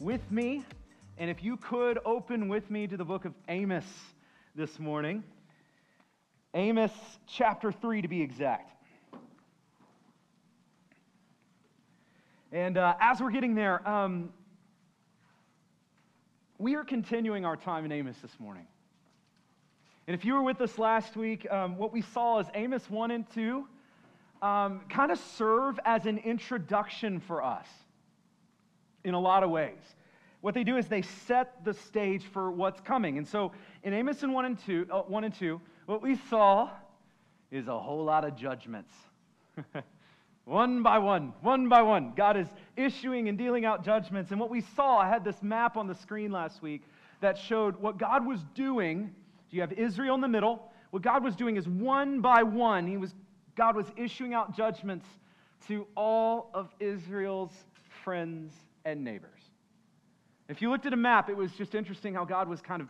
with me. And if you could open with me to the book of Amos this morning, Amos chapter 3 to be exact. And uh, as we're getting there, um, we are continuing our time in Amos this morning. And if you were with us last week, um, what we saw is Amos 1 and 2 um, kind of serve as an introduction for us in a lot of ways. What they do is they set the stage for what's coming. And so in Amos 1 and 2, uh, 1 and 2, what we saw is a whole lot of judgments. one by one, one by one. God is issuing and dealing out judgments. And what we saw, I had this map on the screen last week that showed what God was doing. You have Israel in the middle. What God was doing is one by one, he was, God was issuing out judgments to all of Israel's friends and neighbors. If you looked at a map, it was just interesting how God was kind of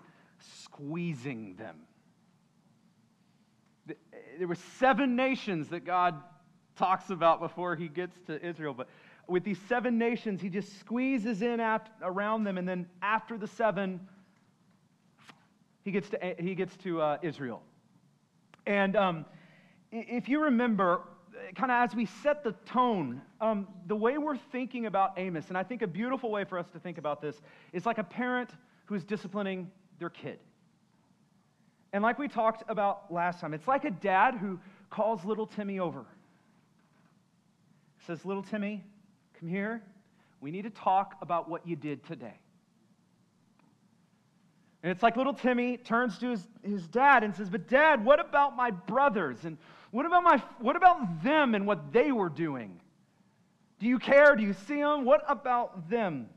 squeezing them. There were seven nations that God talks about before he gets to Israel, but with these seven nations, he just squeezes in apt, around them, and then after the seven, he gets to, he gets to uh, Israel. And um, if you remember, kind of as we set the tone, um, the way we're thinking about Amos, and I think a beautiful way for us to think about this is like a parent who's disciplining their kid. And like we talked about last time, it's like a dad who calls little Timmy over. Says, Little Timmy, come here. We need to talk about what you did today. And it's like little Timmy turns to his, his dad and says, But dad, what about my brothers? And what about, my, what about them and what they were doing? Do you care? Do you see them? What about them?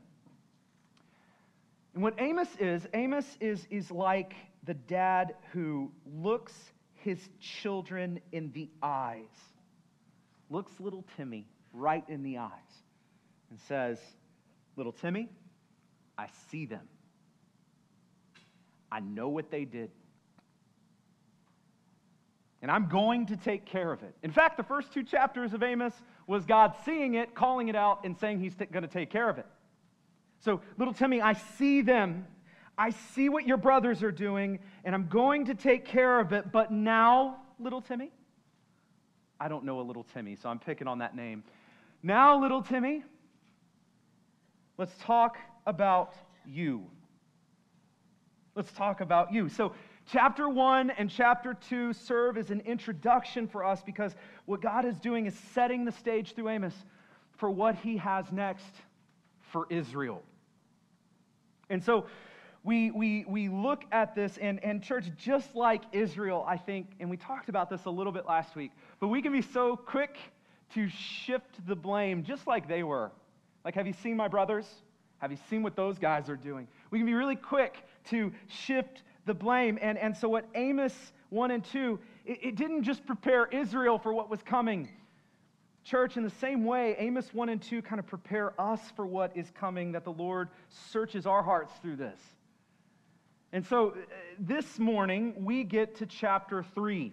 And what Amos is, Amos is, is like the dad who looks his children in the eyes, looks little Timmy right in the eyes, and says, Little Timmy, I see them. I know what they did. And I'm going to take care of it. In fact, the first two chapters of Amos was God seeing it, calling it out, and saying he's t- going to take care of it. So, little Timmy, I see them. I see what your brothers are doing, and I'm going to take care of it. But now, little Timmy, I don't know a little Timmy, so I'm picking on that name. Now, little Timmy, let's talk about you. Let's talk about you. So, chapter one and chapter two serve as an introduction for us because what God is doing is setting the stage through Amos for what he has next for Israel. And so, we, we, we look at this, and, and church, just like Israel, I think, and we talked about this a little bit last week, but we can be so quick to shift the blame, just like they were. Like, have you seen my brothers? Have you seen what those guys are doing? We can be really quick to shift the blame. And, and so, what Amos 1 and 2, it, it didn't just prepare Israel for what was coming. Church, in the same way, Amos 1 and 2 kind of prepare us for what is coming, that the Lord searches our hearts through this. And so, uh, this morning, we get to chapter 3.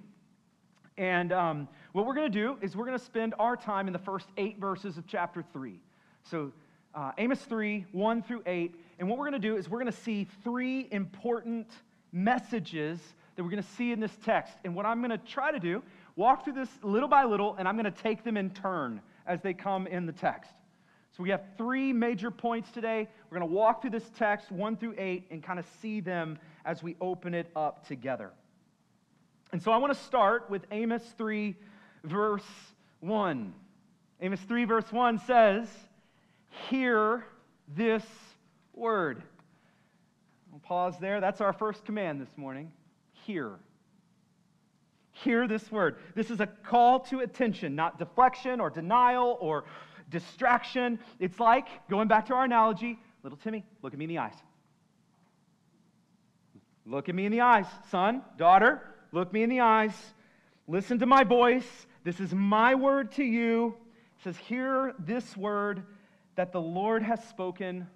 And um, what we're going to do is we're going to spend our time in the first eight verses of chapter 3. So, uh, Amos 3, 1 through 8. And what we're going to do is we're going to see three important messages that we're going to see in this text. And what I'm going to try to do, walk through this little by little, and I'm going to take them in turn as they come in the text. So we have three major points today. We're going to walk through this text, 1 through 8, and kind of see them as we open it up together. And so I want to start with Amos 3, verse 1. Amos 3, verse 1 says, Hear this word. Pause there. That's our first command this morning. Hear. Hear this word. This is a call to attention, not deflection or denial or distraction. It's like, going back to our analogy, Little Timmy, look at me in the eyes. Look at me in the eyes, son, daughter, look me in the eyes. Listen to my voice. This is my word to you. It says, Hear this word that the Lord has spoken.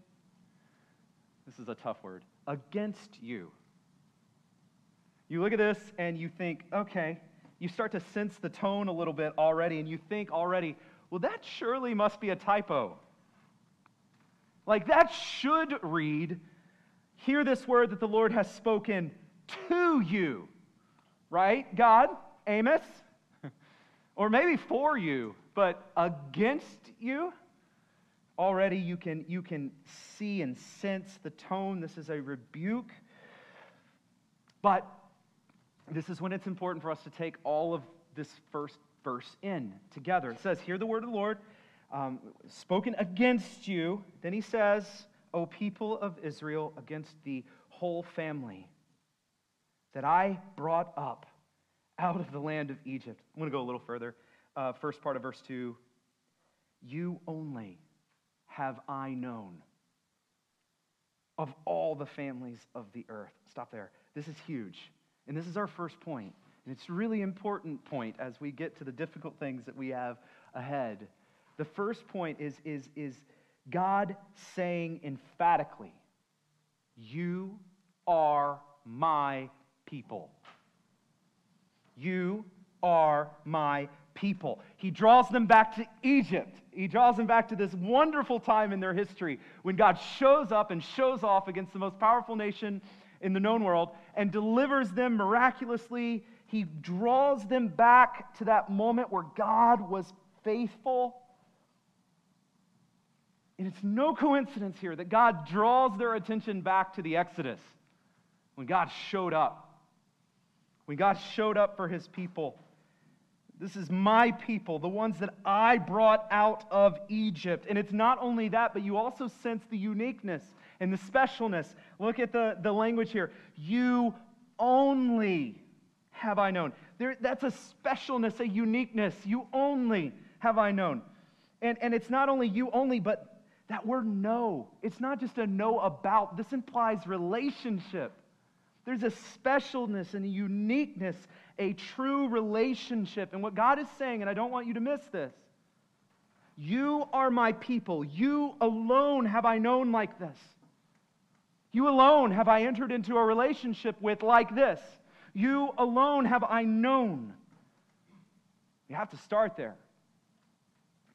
This is a tough word against you. You look at this and you think, okay, you start to sense the tone a little bit already, and you think already, well, that surely must be a typo. Like that should read, hear this word that the Lord has spoken to you. Right, God? Amos? or maybe for you, but against you? Already you can, you can see and sense the tone. This is a rebuke. But this is when it's important for us to take all of this first verse in together. It says, Hear the word of the Lord, um, spoken against you. Then he says, O people of Israel, against the whole family that I brought up out of the land of Egypt. I'm going to go a little further. Uh, first part of verse 2 You only have I known of all the families of the earth. Stop there. This is huge. And this is our first point. And it's a really important point as we get to the difficult things that we have ahead. The first point is, is, is God saying emphatically, You are my people. You are my people. He draws them back to Egypt. He draws them back to this wonderful time in their history when God shows up and shows off against the most powerful nation in the known world and delivers them miraculously. He draws them back to that moment where God was faithful. And it's no coincidence here that God draws their attention back to the Exodus when God showed up. When God showed up for his people. This is my people, the ones that I brought out of Egypt. And it's not only that, but you also sense the uniqueness and the specialness. Look at the, the language here. You only have I known. There, that's a specialness, a uniqueness. You only have I known. And, and it's not only you only, but that word know. It's not just a know about. This implies relationship. There's a specialness and a uniqueness, a true relationship. And what God is saying, and I don't want you to miss this you are my people. You alone have I known like this. You alone have I entered into a relationship with like this. You alone have I known. You have to start there.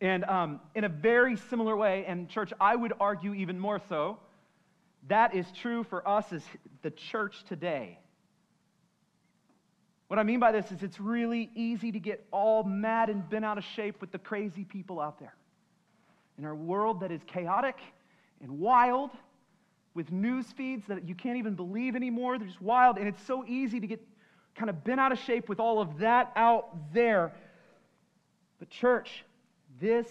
And um, in a very similar way, and church, I would argue even more so, that is true for us as the church today. What I mean by this is it's really easy to get all mad and bent out of shape with the crazy people out there. In our world that is chaotic and wild, with news feeds that you can't even believe anymore, they're just wild, and it's so easy to get kind of bent out of shape with all of that out there. But, church, this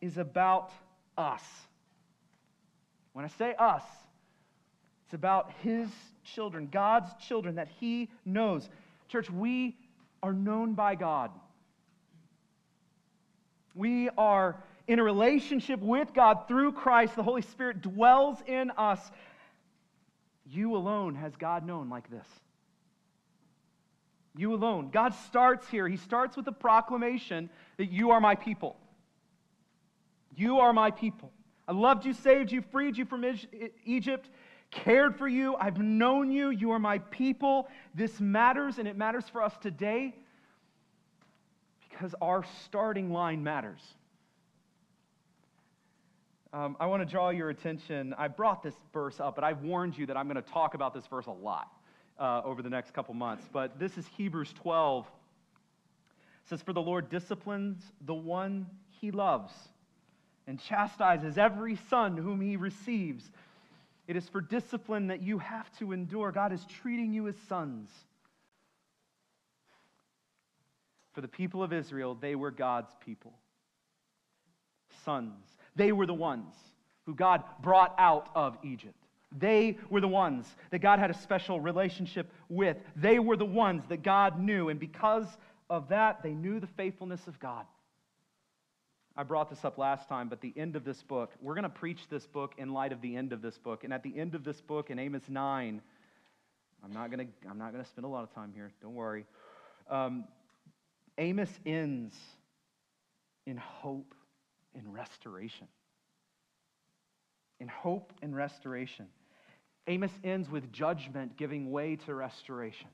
is about us. When I say us, it's about His children, God's children that He knows. Church, we are known by God. We are in a relationship with God through Christ. The Holy Spirit dwells in us. You alone has God known like this. You alone. God starts here. He starts with the proclamation that you are my people. You are my people. I loved you, saved you, freed you from Egypt, cared for you. I've known you. You are my people. This matters, and it matters for us today because our starting line matters. Um, I want to draw your attention. I brought this verse up, but I've warned you that I'm going to talk about this verse a lot uh, over the next couple months. But this is Hebrews 12. It says, For the Lord disciplines the one he loves and chastises every son whom he receives. It is for discipline that you have to endure. God is treating you as sons. For the people of Israel, they were God's people. Sons. They were the ones who God brought out of Egypt. They were the ones that God had a special relationship with. They were the ones that God knew. And because of that, they knew the faithfulness of God. I brought this up last time, but the end of this book, we're going to preach this book in light of the end of this book. And at the end of this book in Amos 9, I'm not going to, I'm not going to spend a lot of time here, don't worry. Um, Amos ends in hope and restoration. In hope and restoration. Amos ends with judgment giving way to restoration.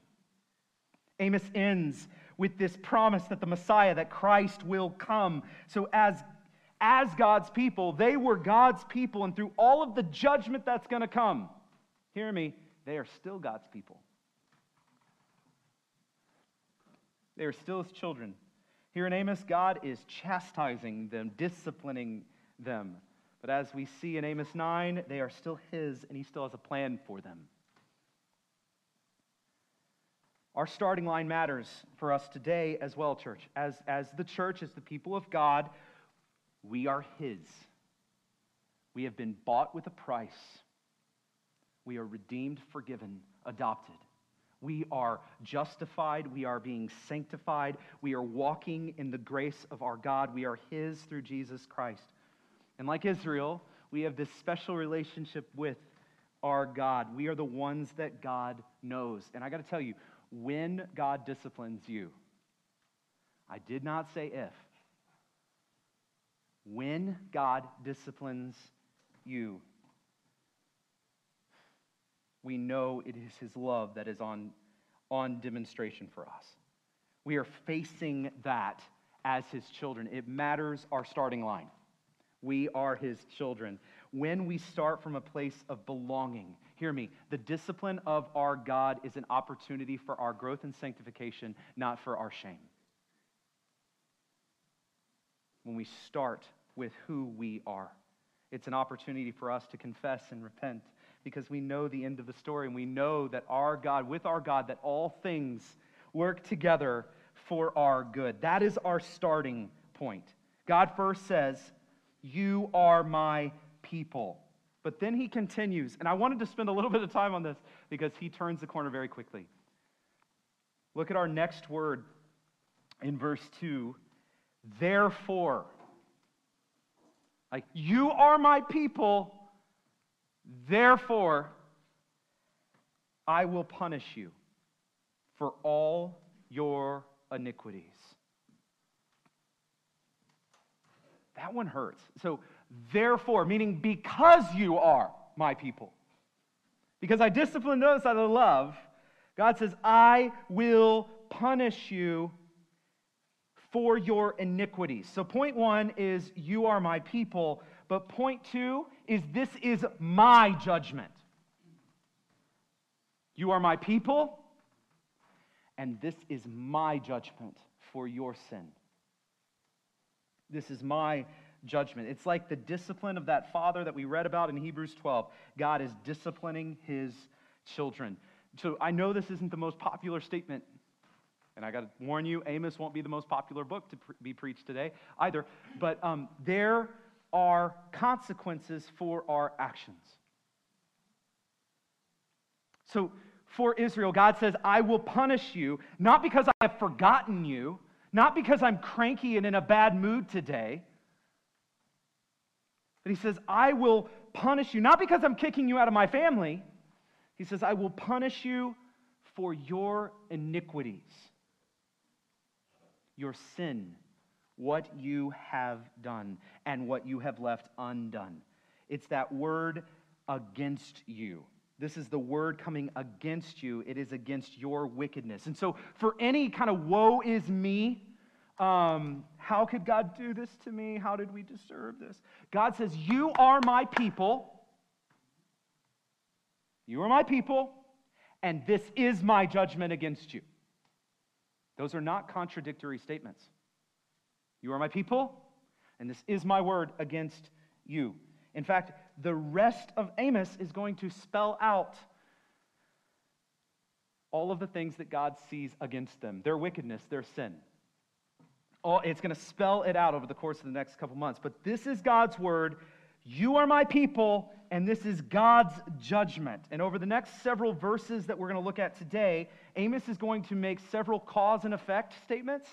Amos ends with this promise that the Messiah, that Christ will come. So, as, as God's people, they were God's people, and through all of the judgment that's going to come, hear me, they are still God's people. They are still his children. Here in Amos, God is chastising them, disciplining them. But as we see in Amos 9, they are still his, and he still has a plan for them. Our starting line matters for us today as well, church. As, as the church, as the people of God, we are His. We have been bought with a price. We are redeemed, forgiven, adopted. We are justified. We are being sanctified. We are walking in the grace of our God. We are His through Jesus Christ. And like Israel, we have this special relationship with our God. We are the ones that God knows. And I got to tell you, when God disciplines you. I did not say if. When God disciplines you, we know it is His love that is on, on demonstration for us. We are facing that as His children. It matters our starting line. We are His children. When we start from a place of belonging, Hear me. The discipline of our God is an opportunity for our growth and sanctification, not for our shame. When we start with who we are, it's an opportunity for us to confess and repent because we know the end of the story and we know that our God, with our God, that all things work together for our good. That is our starting point. God first says, You are my people. But then he continues, and I wanted to spend a little bit of time on this because he turns the corner very quickly. Look at our next word in verse 2 therefore. Like, you are my people, therefore I will punish you for all your iniquities. That one hurts. So, Therefore, meaning because you are my people. Because I discipline those out of love, God says, I will punish you for your iniquities. So, point one is, you are my people. But point two is, this is my judgment. You are my people, and this is my judgment for your sin. This is my judgment. It's like the discipline of that father that we read about in Hebrews 12. God is disciplining his children. So I know this isn't the most popular statement, and I got to warn you, Amos won't be the most popular book to be preached today either, but um, there are consequences for our actions. So for Israel, God says, I will punish you, not because I have forgotten you, not because I'm cranky and in a bad mood today he says, I will punish you, not because I'm kicking you out of my family. He says, I will punish you for your iniquities, your sin, what you have done, and what you have left undone. It's that word against you. This is the word coming against you. It is against your wickedness. And so, for any kind of woe is me um, how could God do this to me? How did we deserve this? God says, You are my people. You are my people, and this is my judgment against you. Those are not contradictory statements. You are my people, and this is my word against you. In fact, the rest of Amos is going to spell out all of the things that God sees against them their wickedness, their sin all, it's going to spell it out over the course of the next couple months. But this is God's word. You are my people, and this is God's judgment. And over the next several verses that we're going to look at today, Amos is going to make several cause and effect statements.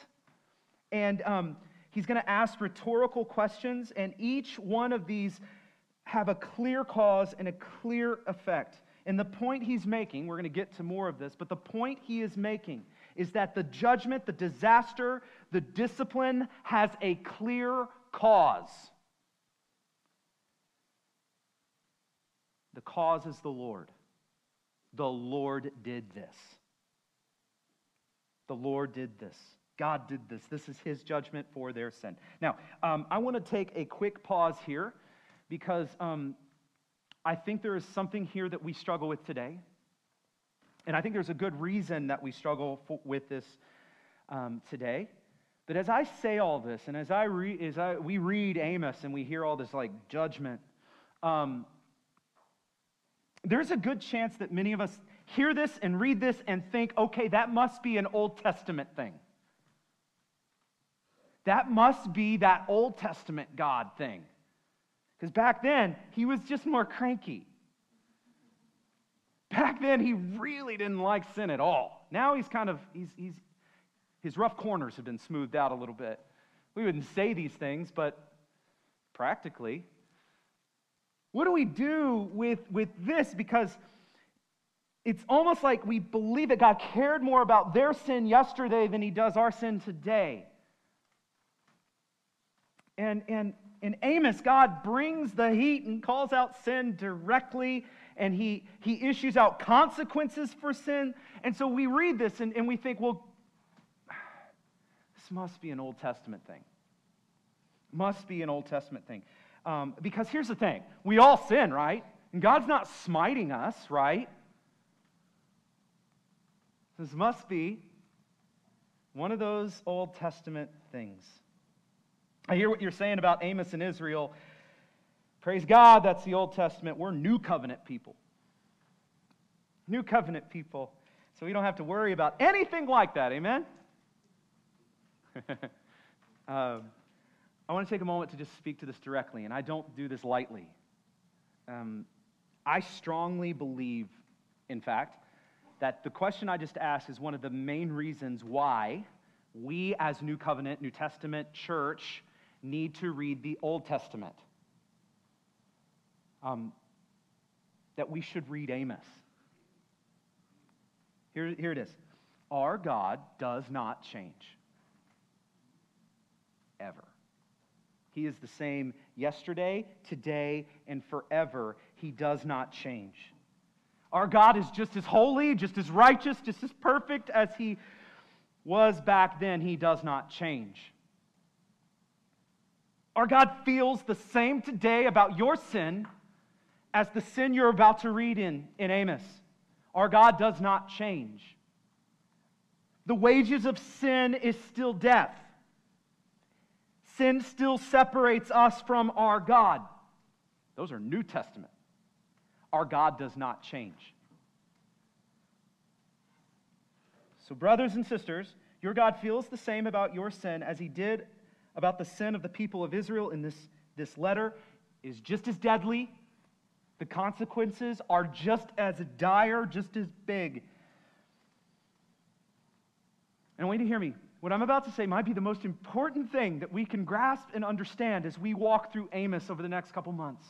And um, He's going to ask rhetorical questions, and each one of these have a clear cause and a clear effect. And the point he's making, we're going to get to more of this, but the point he is making is that the judgment, the disaster, the discipline has a clear cause. The cause is the Lord. The Lord did this. The Lord did this. God did this. This is his judgment for their sin. Now, um, I want to take a quick pause here because um, I think there is something here that we struggle with today. And I think there's a good reason that we struggle for, with this um, today. But as I say all this, and as, I re- as I, we read Amos and we hear all this like judgment, um, there's a good chance that many of us hear this and read this and think, okay, that must be an Old Testament thing. That must be that Old Testament God thing. Because back then, he was just more cranky. Back then, he really didn't like sin at all. Now he's kind of, he's, he's, his rough corners have been smoothed out a little bit. We wouldn't say these things, but practically. What do we do with, with this? Because it's almost like we believe that God cared more about their sin yesterday than he does our sin today. And, and in Amos, God brings the heat and calls out sin directly, and he, he issues out consequences for sin. And so we read this and, and we think, well, this must be an Old Testament thing. Must be an Old Testament thing. Um, because here's the thing we all sin, right? And God's not smiting us, right? This must be one of those Old Testament things. I hear what you're saying about Amos and Israel. Praise God, that's the Old Testament. We're new covenant people. New covenant people. So we don't have to worry about anything like that. Amen? um, I want to take a moment to just speak to this directly, and I don't do this lightly. Um, I strongly believe, in fact, that the question I just asked is one of the main reasons why we, as New Covenant, New Testament church, need to read the Old Testament. Um, that we should read Amos. Here, here it is. Our God does not change. Ever. He is the same yesterday, today, and forever. He does not change. Our God is just as holy, just as righteous, just as perfect as He was back then. He does not change. Our God feels the same today about your sin as the sin you're about to read in, in Amos. Our God does not change. The wages of sin is still death. Sin still separates us from our God. Those are New Testament. Our God does not change. So, brothers and sisters, your God feels the same about your sin as he did about the sin of the people of Israel in this, this letter is just as deadly. The consequences are just as dire, just as big. And I want you to hear me. What I'm about to say might be the most important thing that we can grasp and understand as we walk through Amos over the next couple months.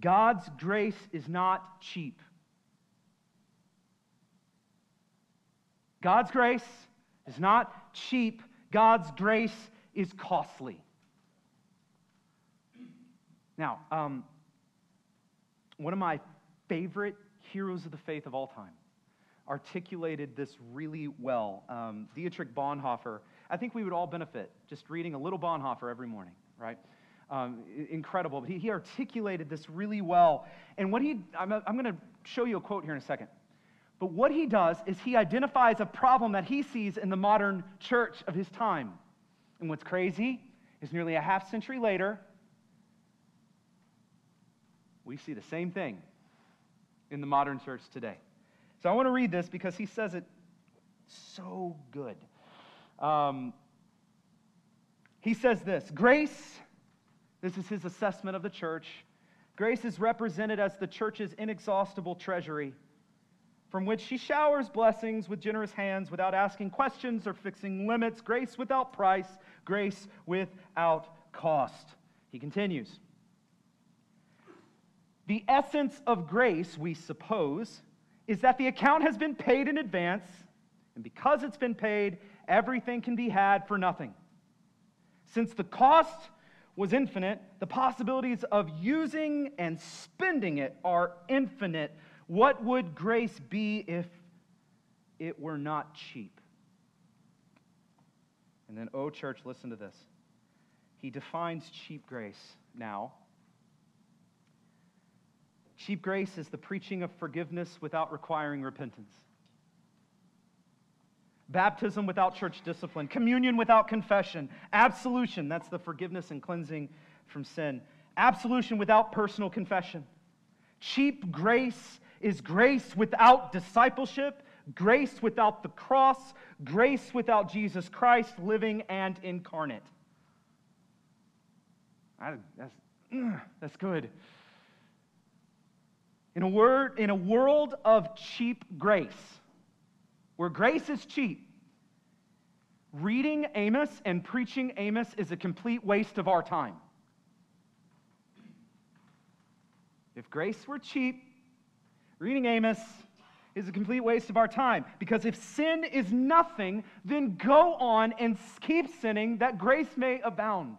God's grace is not cheap. God's grace is not cheap God's grace is costly. Now, um, one of my favorite heroes of the faith of all time articulated this really well. Um, Dietrich Bonhoeffer. I think we would all benefit just reading a little Bonhoeffer every morning, right? Um, incredible. But he, he, articulated this really well. And what he, I'm, I'm going to show you a quote here in a second. But what he does is he identifies a problem that he sees in the modern church of his time. And what's crazy is nearly a half century later, we see the same thing in the modern church today. So I want to read this because he says it so good. Um, he says this Grace, this is his assessment of the church. Grace is represented as the church's inexhaustible treasury from which she showers blessings with generous hands without asking questions or fixing limits, grace without price, grace without cost. He continues. The essence of grace, we suppose, is that the account has been paid in advance, and because it's been paid, everything can be had for nothing. Since the cost was infinite, the possibilities of using and spending it are infinite. What would grace be if it were not cheap? And then, oh, church, listen to this. He defines cheap grace now. Cheap grace is the preaching of forgiveness without requiring repentance. Baptism without church discipline, communion without confession, absolution, that's the forgiveness and cleansing from sin, absolution without personal confession. Cheap grace is grace without discipleship, grace without the cross, grace without Jesus Christ living and incarnate. I, that's, that's good. In a, word, in a world of cheap grace, where grace is cheap, reading Amos and preaching Amos is a complete waste of our time. If grace were cheap, reading Amos is a complete waste of our time. Because if sin is nothing, then go on and keep sinning that grace may abound.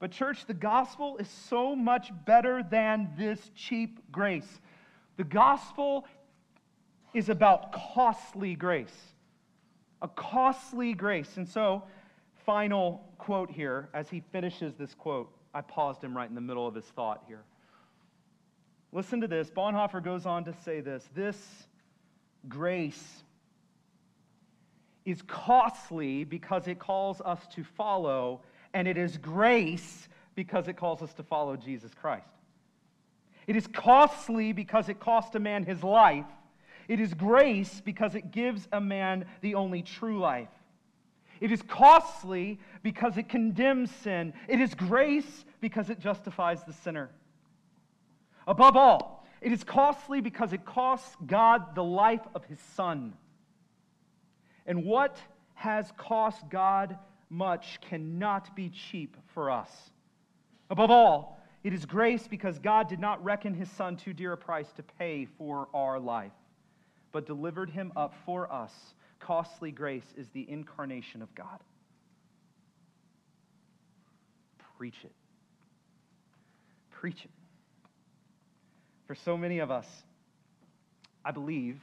But, church, the gospel is so much better than this cheap grace. The gospel is about costly grace. A costly grace. And so, final quote here, as he finishes this quote, I paused him right in the middle of his thought here. Listen to this. Bonhoeffer goes on to say this this grace is costly because it calls us to follow and it is grace because it calls us to follow Jesus Christ. It is costly because it cost a man his life. It is grace because it gives a man the only true life. It is costly because it condemns sin. It is grace because it justifies the sinner. Above all, it is costly because it costs God the life of his son. And what has cost God much cannot be cheap for us. Above all, it is grace because God did not reckon his son too dear a price to pay for our life, but delivered him up for us. Costly grace is the incarnation of God. Preach it. Preach it. For so many of us, I believe,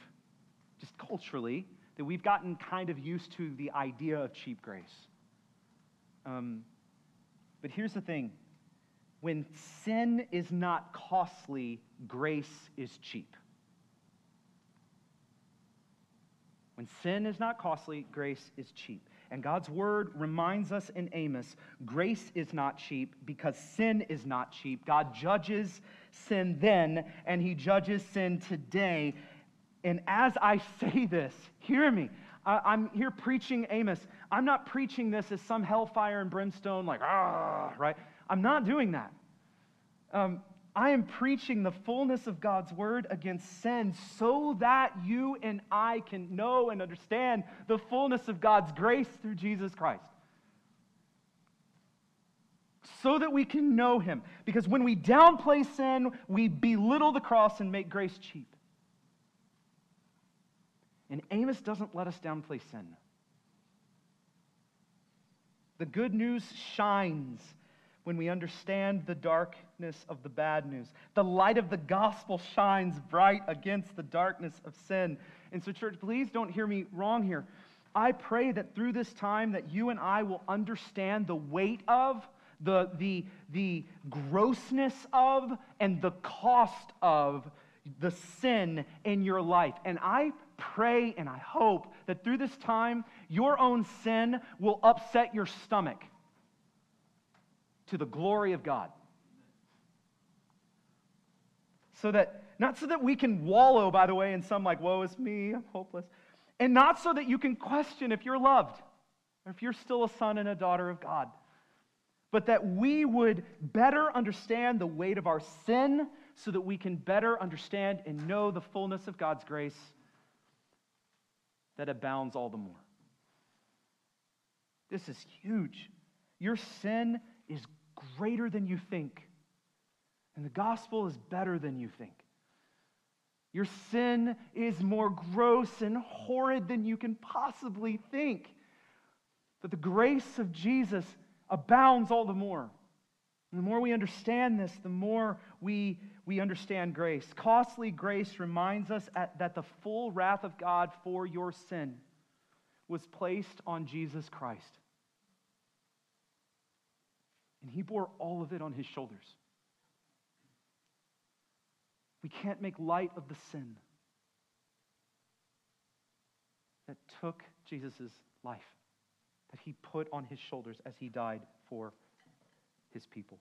just culturally, that we've gotten kind of used to the idea of cheap grace. Um, but here's the thing when sin is not costly, grace is cheap. When sin is not costly, grace is cheap. And God's word reminds us in Amos grace is not cheap because sin is not cheap. God judges sin then, and he judges sin today. And as I say this, hear me. I'm here preaching Amos. I'm not preaching this as some hellfire and brimstone, like, ah, right? I'm not doing that. Um, I am preaching the fullness of God's word against sin so that you and I can know and understand the fullness of God's grace through Jesus Christ. So that we can know him. Because when we downplay sin, we belittle the cross and make grace cheap. And Amos doesn't let us downplay sin. The good news shines when we understand the darkness of the bad news. The light of the gospel shines bright against the darkness of sin. And so, church, please don't hear me wrong here. I pray that through this time that you and I will understand the weight of, the, the, the grossness of, and the cost of the sin in your life. And I pray and I hope that through this time, your own sin will upset your stomach to the glory of God. So that, not so that we can wallow, by the way, in some like, woe is me, I'm hopeless, and not so that you can question if you're loved or if you're still a son and a daughter of God, but that we would better understand the weight of our sin so that we can better understand and know the fullness of God's grace that abounds all the more. This is huge. Your sin is greater than you think, and the gospel is better than you think. Your sin is more gross and horrid than you can possibly think. But the grace of Jesus abounds all the more. And the more we understand this, the more we, we understand grace. Costly grace reminds us at, that the full wrath of God for your sin was placed on Jesus Christ. And he bore all of it on his shoulders. We can't make light of the sin that took Jesus' life, that he put on his shoulders as he died for his people.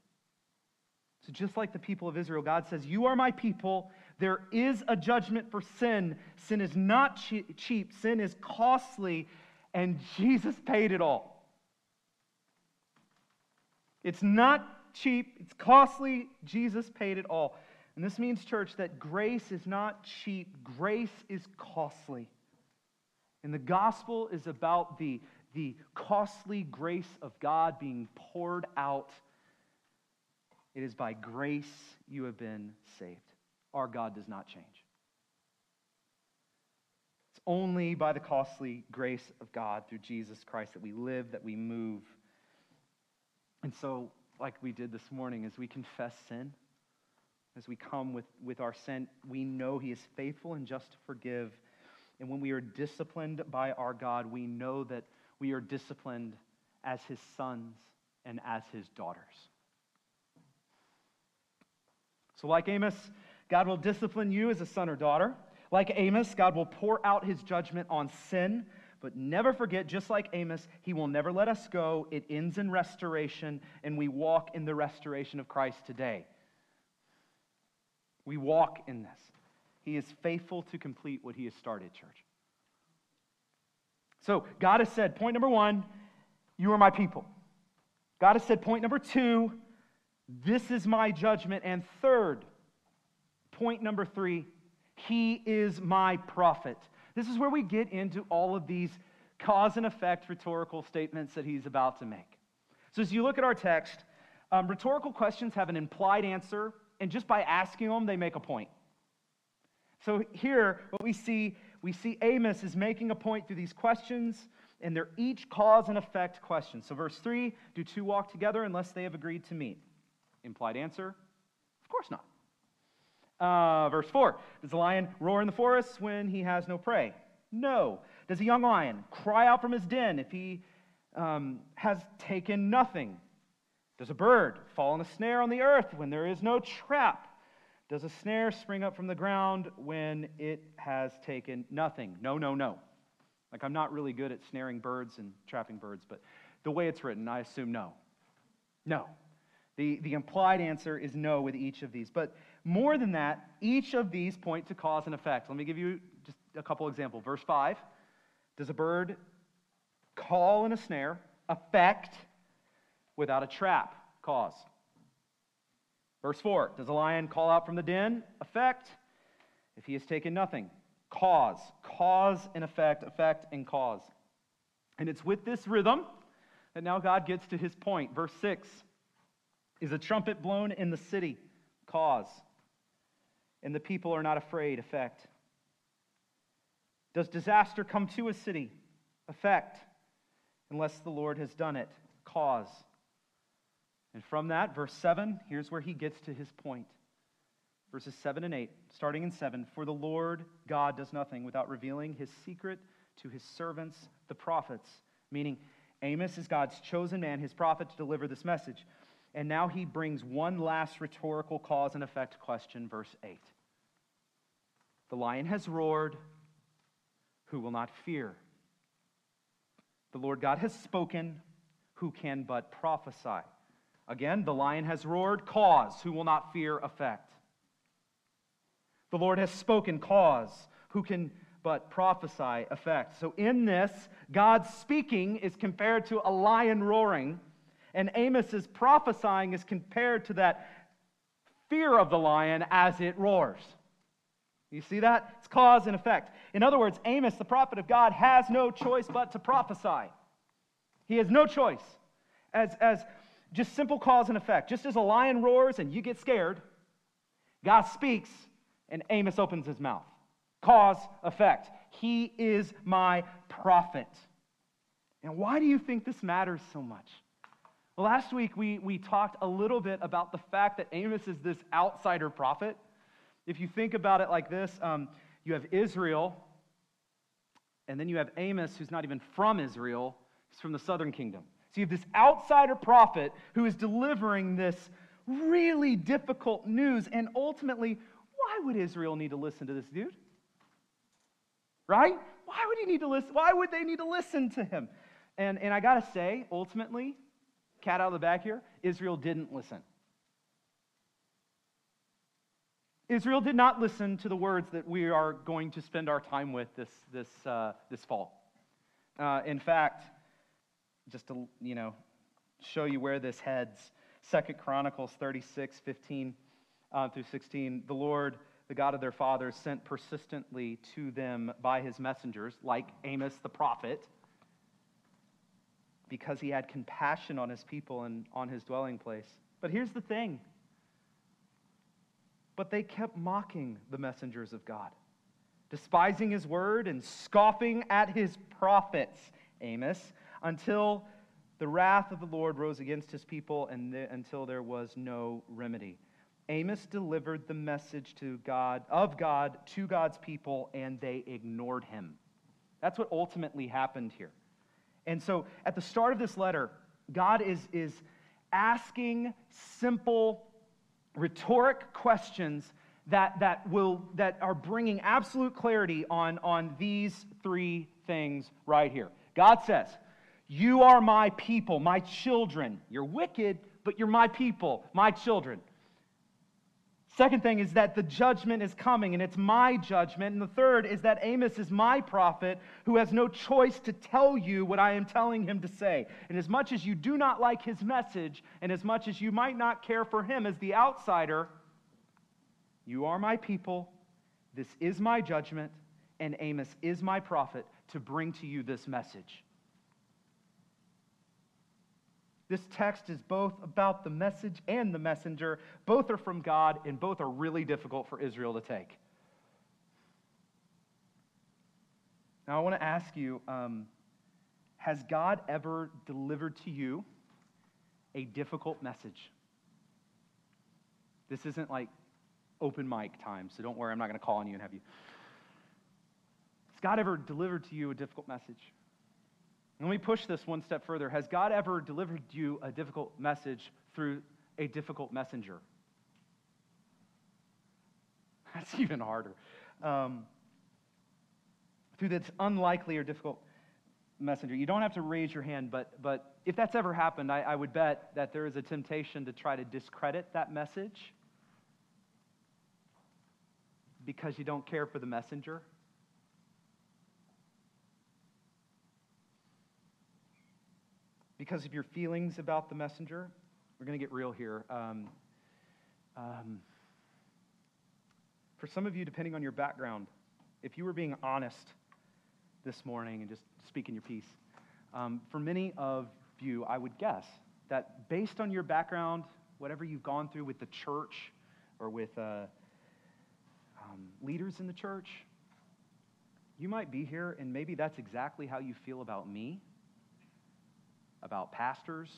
So, just like the people of Israel, God says, You are my people. There is a judgment for sin. Sin is not cheap, sin is costly, and Jesus paid it all. It's not cheap, it's costly. Jesus paid it all. And this means, church, that grace is not cheap, grace is costly. And the gospel is about the, the costly grace of God being poured out. It is by grace you have been saved. Our God does not change. It's only by the costly grace of God through Jesus Christ that we live, that we move. And so, like we did this morning, as we confess sin, as we come with, with our sin, we know He is faithful and just to forgive. And when we are disciplined by our God, we know that we are disciplined as His sons and as His daughters. So, like Amos, God will discipline you as a son or daughter. Like Amos, God will pour out His judgment on sin. But never forget, just like Amos, he will never let us go. It ends in restoration, and we walk in the restoration of Christ today. We walk in this. He is faithful to complete what he has started, church. So, God has said, point number one, you are my people. God has said, point number two, this is my judgment. And third, point number three, he is my prophet. This is where we get into all of these cause and effect rhetorical statements that he's about to make. So, as you look at our text, um, rhetorical questions have an implied answer and just by asking them, they make a point. So here, what we see, we see Amos is making a point through these questions, and they're each cause and effect questions. So, verse 3 do two walk together unless they have agreed to meet? Implied answer of course not. Uh, verse 4 Does a lion roar in the forest when he has no prey? No. Does a young lion cry out from his den if he um, has taken nothing? Does a bird fall in a snare on the earth when there is no trap? Does a snare spring up from the ground when it has taken nothing? No, no, no. Like, I'm not really good at snaring birds and trapping birds, but the way it's written, I assume no. No. The, the implied answer is no with each of these. But more than that, each of these point to cause and effect. Let me give you just a couple examples. Verse 5 Does a bird call in a snare affect without a trap cause. Verse 4 Does a lion call out from the den? Effect. If he has taken nothing. Cause. Cause and effect. Effect and cause. And it's with this rhythm that now God gets to his point. Verse 6 Is a trumpet blown in the city? Cause. And the people are not afraid? Effect. Does disaster come to a city? Effect. Unless the Lord has done it? Cause. And from that, verse 7, here's where he gets to his point. Verses 7 and 8, starting in 7 For the Lord God does nothing without revealing his secret to his servants, the prophets. Meaning, Amos is God's chosen man, his prophet, to deliver this message. And now he brings one last rhetorical cause and effect question, verse 8. The lion has roared, who will not fear? The Lord God has spoken, who can but prophesy? Again, the lion has roared, cause, who will not fear effect. The Lord has spoken, cause, who can but prophesy effect. So in this, God's speaking is compared to a lion roaring, and Amos's prophesying is compared to that fear of the lion as it roars. You see that? It's cause and effect. In other words, Amos, the prophet of God, has no choice but to prophesy. He has no choice. As, as just simple cause and effect. Just as a lion roars and you get scared, God speaks and Amos opens his mouth. Cause, effect. He is my prophet. And why do you think this matters so much? Last week we, we talked a little bit about the fact that Amos is this outsider prophet. If you think about it like this, um, you have Israel, and then you have Amos, who's not even from Israel, he's from the southern kingdom. So you have this outsider prophet who is delivering this really difficult news. And ultimately, why would Israel need to listen to this dude? Right? Why would he need to listen? Why would they need to listen to him? And, and I got to say, ultimately, cat out of the bag here, Israel didn't listen. Israel did not listen to the words that we are going to spend our time with this, this, uh, this fall. Uh, in fact, just to you know, show you where this heads, Second Chronicles 36, 15 uh, through 16, the Lord, the God of their fathers, sent persistently to them by his messengers, like Amos the prophet, because he had compassion on his people and on his dwelling place. But here's the thing but they kept mocking the messengers of God, despising his word and scoffing at his prophets, Amos, until the wrath of the Lord rose against his people and until there was no remedy. Amos delivered the message to God of God to God's people and they ignored him. That's what ultimately happened here. And so at the start of this letter, God is, is asking simple rhetoric questions that, that, will, that are bringing absolute clarity on, on these three things right here. God says, You are my people, my children. You're wicked, but you're my people, my children. Second thing is that the judgment is coming, and it's my judgment. And the third is that Amos is my prophet who has no choice to tell you what I am telling him to say. And as much as you do not like his message, and as much as you might not care for him as the outsider, you are my people, this is my judgment, and Amos is my prophet to bring to you this message. This text is both about the message and the messenger. Both are from God, and both are really difficult for Israel to take. Now, I want to ask you um, Has God ever delivered to you a difficult message? This isn't like open mic time, so don't worry, I'm not going to call on you and have you. Has God ever delivered to you a difficult message? Let me push this one step further. Has God ever delivered you a difficult message through a difficult messenger? That's even harder. Um, through this unlikely or difficult messenger. You don't have to raise your hand, but, but if that's ever happened, I, I would bet that there is a temptation to try to discredit that message because you don't care for the messenger. Because of your feelings about the messenger. We're going to get real here. Um, um, for some of you, depending on your background, if you were being honest this morning and just speaking your piece, um, for many of you, I would guess that based on your background, whatever you've gone through with the church or with uh, um, leaders in the church, you might be here and maybe that's exactly how you feel about me about pastors,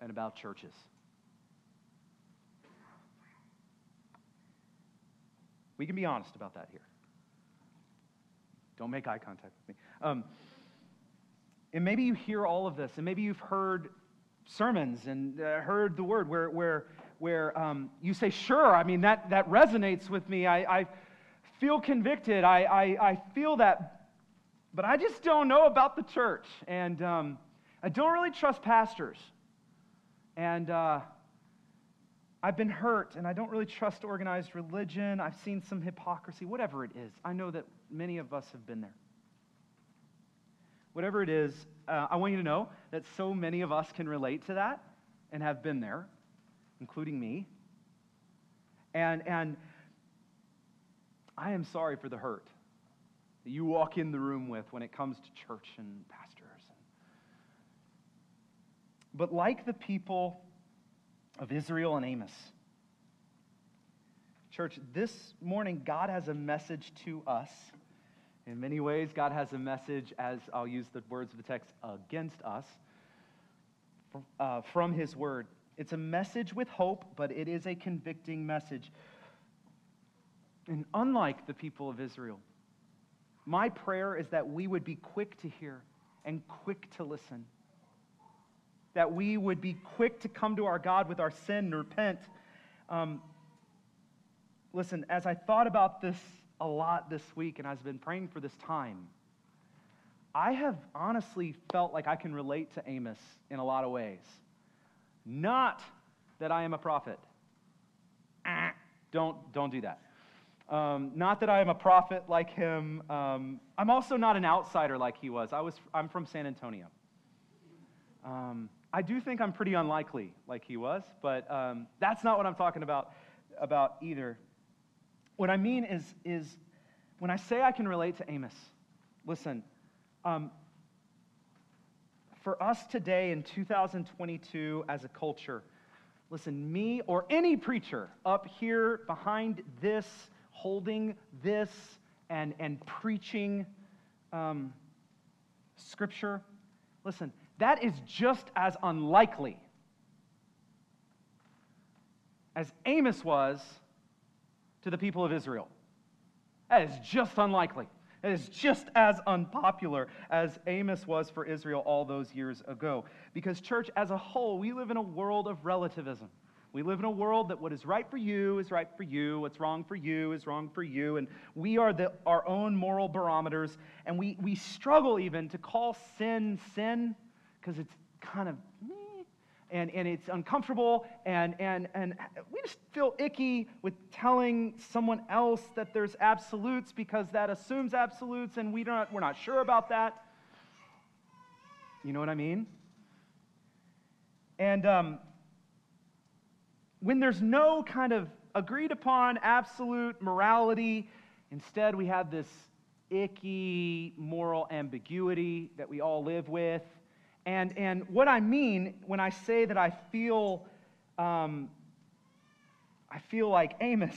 and about churches. We can be honest about that here. Don't make eye contact with me. Um, and maybe you hear all of this, and maybe you've heard sermons and uh, heard the word where, where, where um, you say, Sure, I mean, that, that resonates with me. I, I feel convicted. I, I, I, feel that, but I just don't know about the church. And um, I don't really trust pastors. And uh, I've been hurt, and I don't really trust organized religion. I've seen some hypocrisy, whatever it is. I know that many of us have been there. Whatever it is, uh, I want you to know that so many of us can relate to that and have been there, including me. And, and I am sorry for the hurt that you walk in the room with when it comes to church and pastors. But like the people of Israel and Amos, church, this morning God has a message to us. In many ways, God has a message, as I'll use the words of the text, against us uh, from His Word. It's a message with hope, but it is a convicting message. And unlike the people of Israel, my prayer is that we would be quick to hear and quick to listen. That we would be quick to come to our God with our sin and repent. Um, listen, as I thought about this a lot this week and I've been praying for this time, I have honestly felt like I can relate to Amos in a lot of ways. Not that I am a prophet. Ah, don't, don't do that. Um, not that I am a prophet like him. Um, I'm also not an outsider like he was. I was I'm from San Antonio. Um, I do think I'm pretty unlikely like he was, but um, that's not what I'm talking about, about either. What I mean is, is when I say I can relate to Amos, listen, um, for us today in 2022 as a culture, listen, me or any preacher up here behind this holding this and, and preaching um, scripture, listen, that is just as unlikely as Amos was to the people of Israel. That is just unlikely. It is just as unpopular as Amos was for Israel all those years ago. Because, church, as a whole, we live in a world of relativism. We live in a world that what is right for you is right for you, what's wrong for you is wrong for you, and we are the, our own moral barometers, and we, we struggle even to call sin sin because it's kind of and, and it's uncomfortable, and, and, and we just feel icky with telling someone else that there's absolutes because that assumes absolutes, and we don't, we're not sure about that. You know what I mean? And um, when there's no kind of agreed upon absolute morality, instead we have this icky moral ambiguity that we all live with. And, and what I mean when I say that I feel, um, I feel like Amos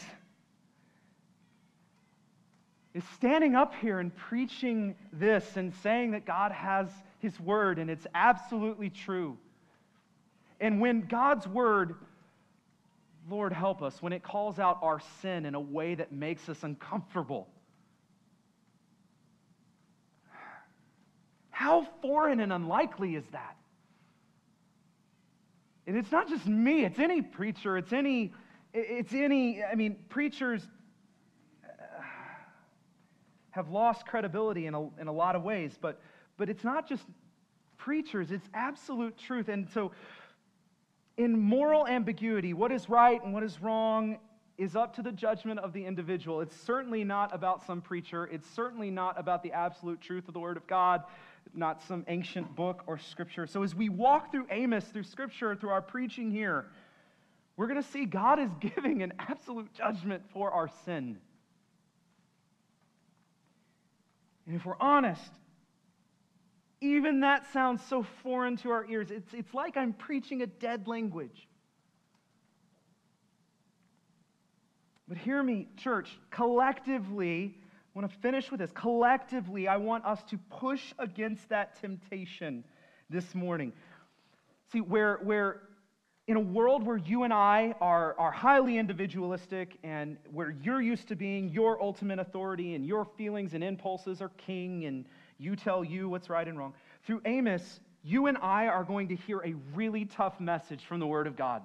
is standing up here and preaching this and saying that God has his word and it's absolutely true. And when God's word Lord, help us when it calls out our sin in a way that makes us uncomfortable. How foreign and unlikely is that? And it's not just me, it's any preacher, it's any, it's any, I mean, preachers uh, have lost credibility in a, in a lot of ways, but, but it's not just preachers, it's absolute truth. And so in moral ambiguity, what is right and what is wrong is up to the judgment of the individual. It's certainly not about some preacher. It's certainly not about the absolute truth of the Word of God, not some ancient book or scripture. So, as we walk through Amos, through scripture, through our preaching here, we're going to see God is giving an absolute judgment for our sin. And if we're honest, even that sounds so foreign to our ears. It's, it's like I'm preaching a dead language. But hear me, church, collectively, I want to finish with this. Collectively, I want us to push against that temptation this morning. See, where, where in a world where you and I are, are highly individualistic and where you're used to being your ultimate authority and your feelings and impulses are king and you tell you what's right and wrong. Through Amos, you and I are going to hear a really tough message from the Word of God.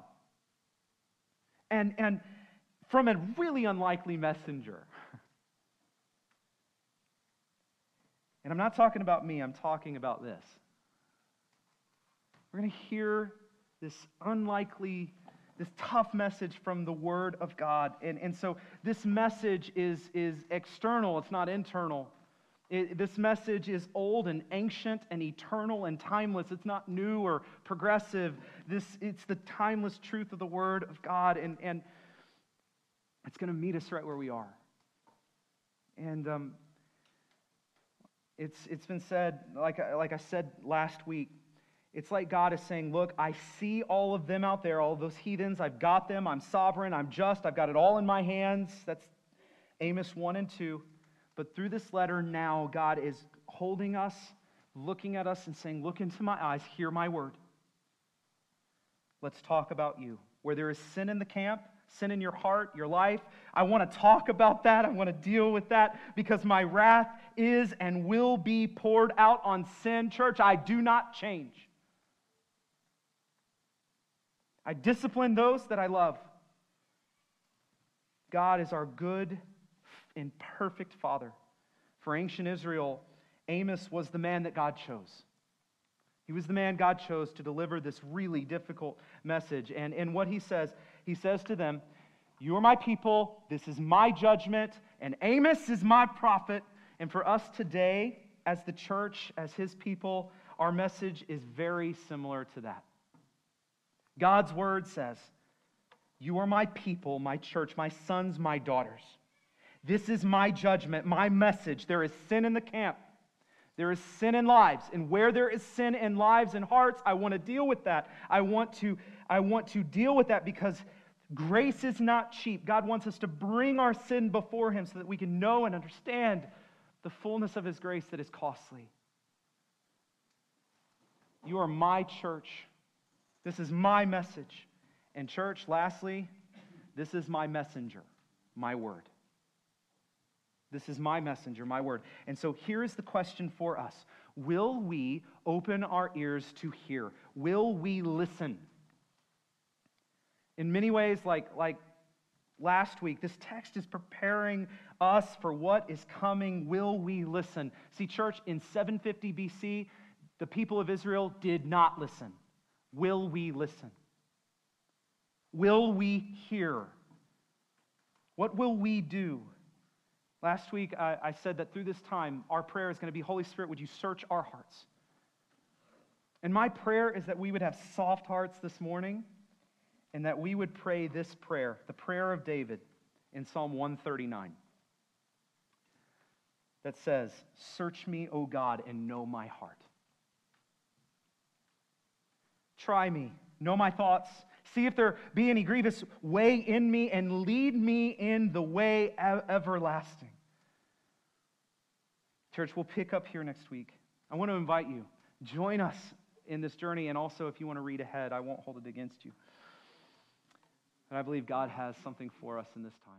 And, and from a really unlikely messenger. And I'm not talking about me, I'm talking about this. We're going to hear this unlikely, this tough message from the Word of God. And, and so this message is, is external, it's not internal. It, this message is old and ancient and eternal and timeless. It's not new or progressive. This, it's the timeless truth of the Word of God. And, and It's going to meet us right where we are. And um, it's, it's been said, like, like I said last week, it's like God is saying, Look, I see all of them out there, all those heathens. I've got them. I'm sovereign. I'm just. I've got it all in my hands. That's Amos 1 and 2. But through this letter now, God is holding us, looking at us, and saying, Look into my eyes, hear my word. Let's talk about you. Where there is sin in the camp, sin in your heart, your life, I want to talk about that. I want to deal with that because my wrath is and will be poured out on sin. Church, I do not change. I discipline those that I love. God is our good and perfect Father. For ancient Israel, Amos was the man that God chose. He was the man God chose to deliver this really difficult message. And in what he says, he says to them, You are my people, this is my judgment, and Amos is my prophet. And for us today, as the church, as his people, our message is very similar to that. God's word says, You are my people, my church, my sons, my daughters. This is my judgment, my message. There is sin in the camp. There is sin in lives. And where there is sin in lives and hearts, I want to deal with that. I want to, I want to deal with that because grace is not cheap. God wants us to bring our sin before Him so that we can know and understand the fullness of His grace that is costly. You are my church. This is my message. And, church, lastly, this is my messenger, my word. This is my messenger, my word. And so here is the question for us Will we open our ears to hear? Will we listen? In many ways, like, like last week, this text is preparing us for what is coming. Will we listen? See, church, in 750 BC, the people of Israel did not listen. Will we listen? Will we hear? What will we do? Last week, I, I, said that through this time, our prayer is going to be Holy Spirit, would you search our hearts? And my prayer is that we would have soft hearts this morning and that we would pray this prayer, the prayer of David in Psalm 139, that says, Search me, O God, and know my heart. Try me, know my thoughts, see if there be any grievous way in me, and lead me in the way everlasting. Church, we'll pick up here next week. I want to invite you, join us in this journey, and also if you want to read ahead, I won't hold it against you. And I believe God has something for us in this time.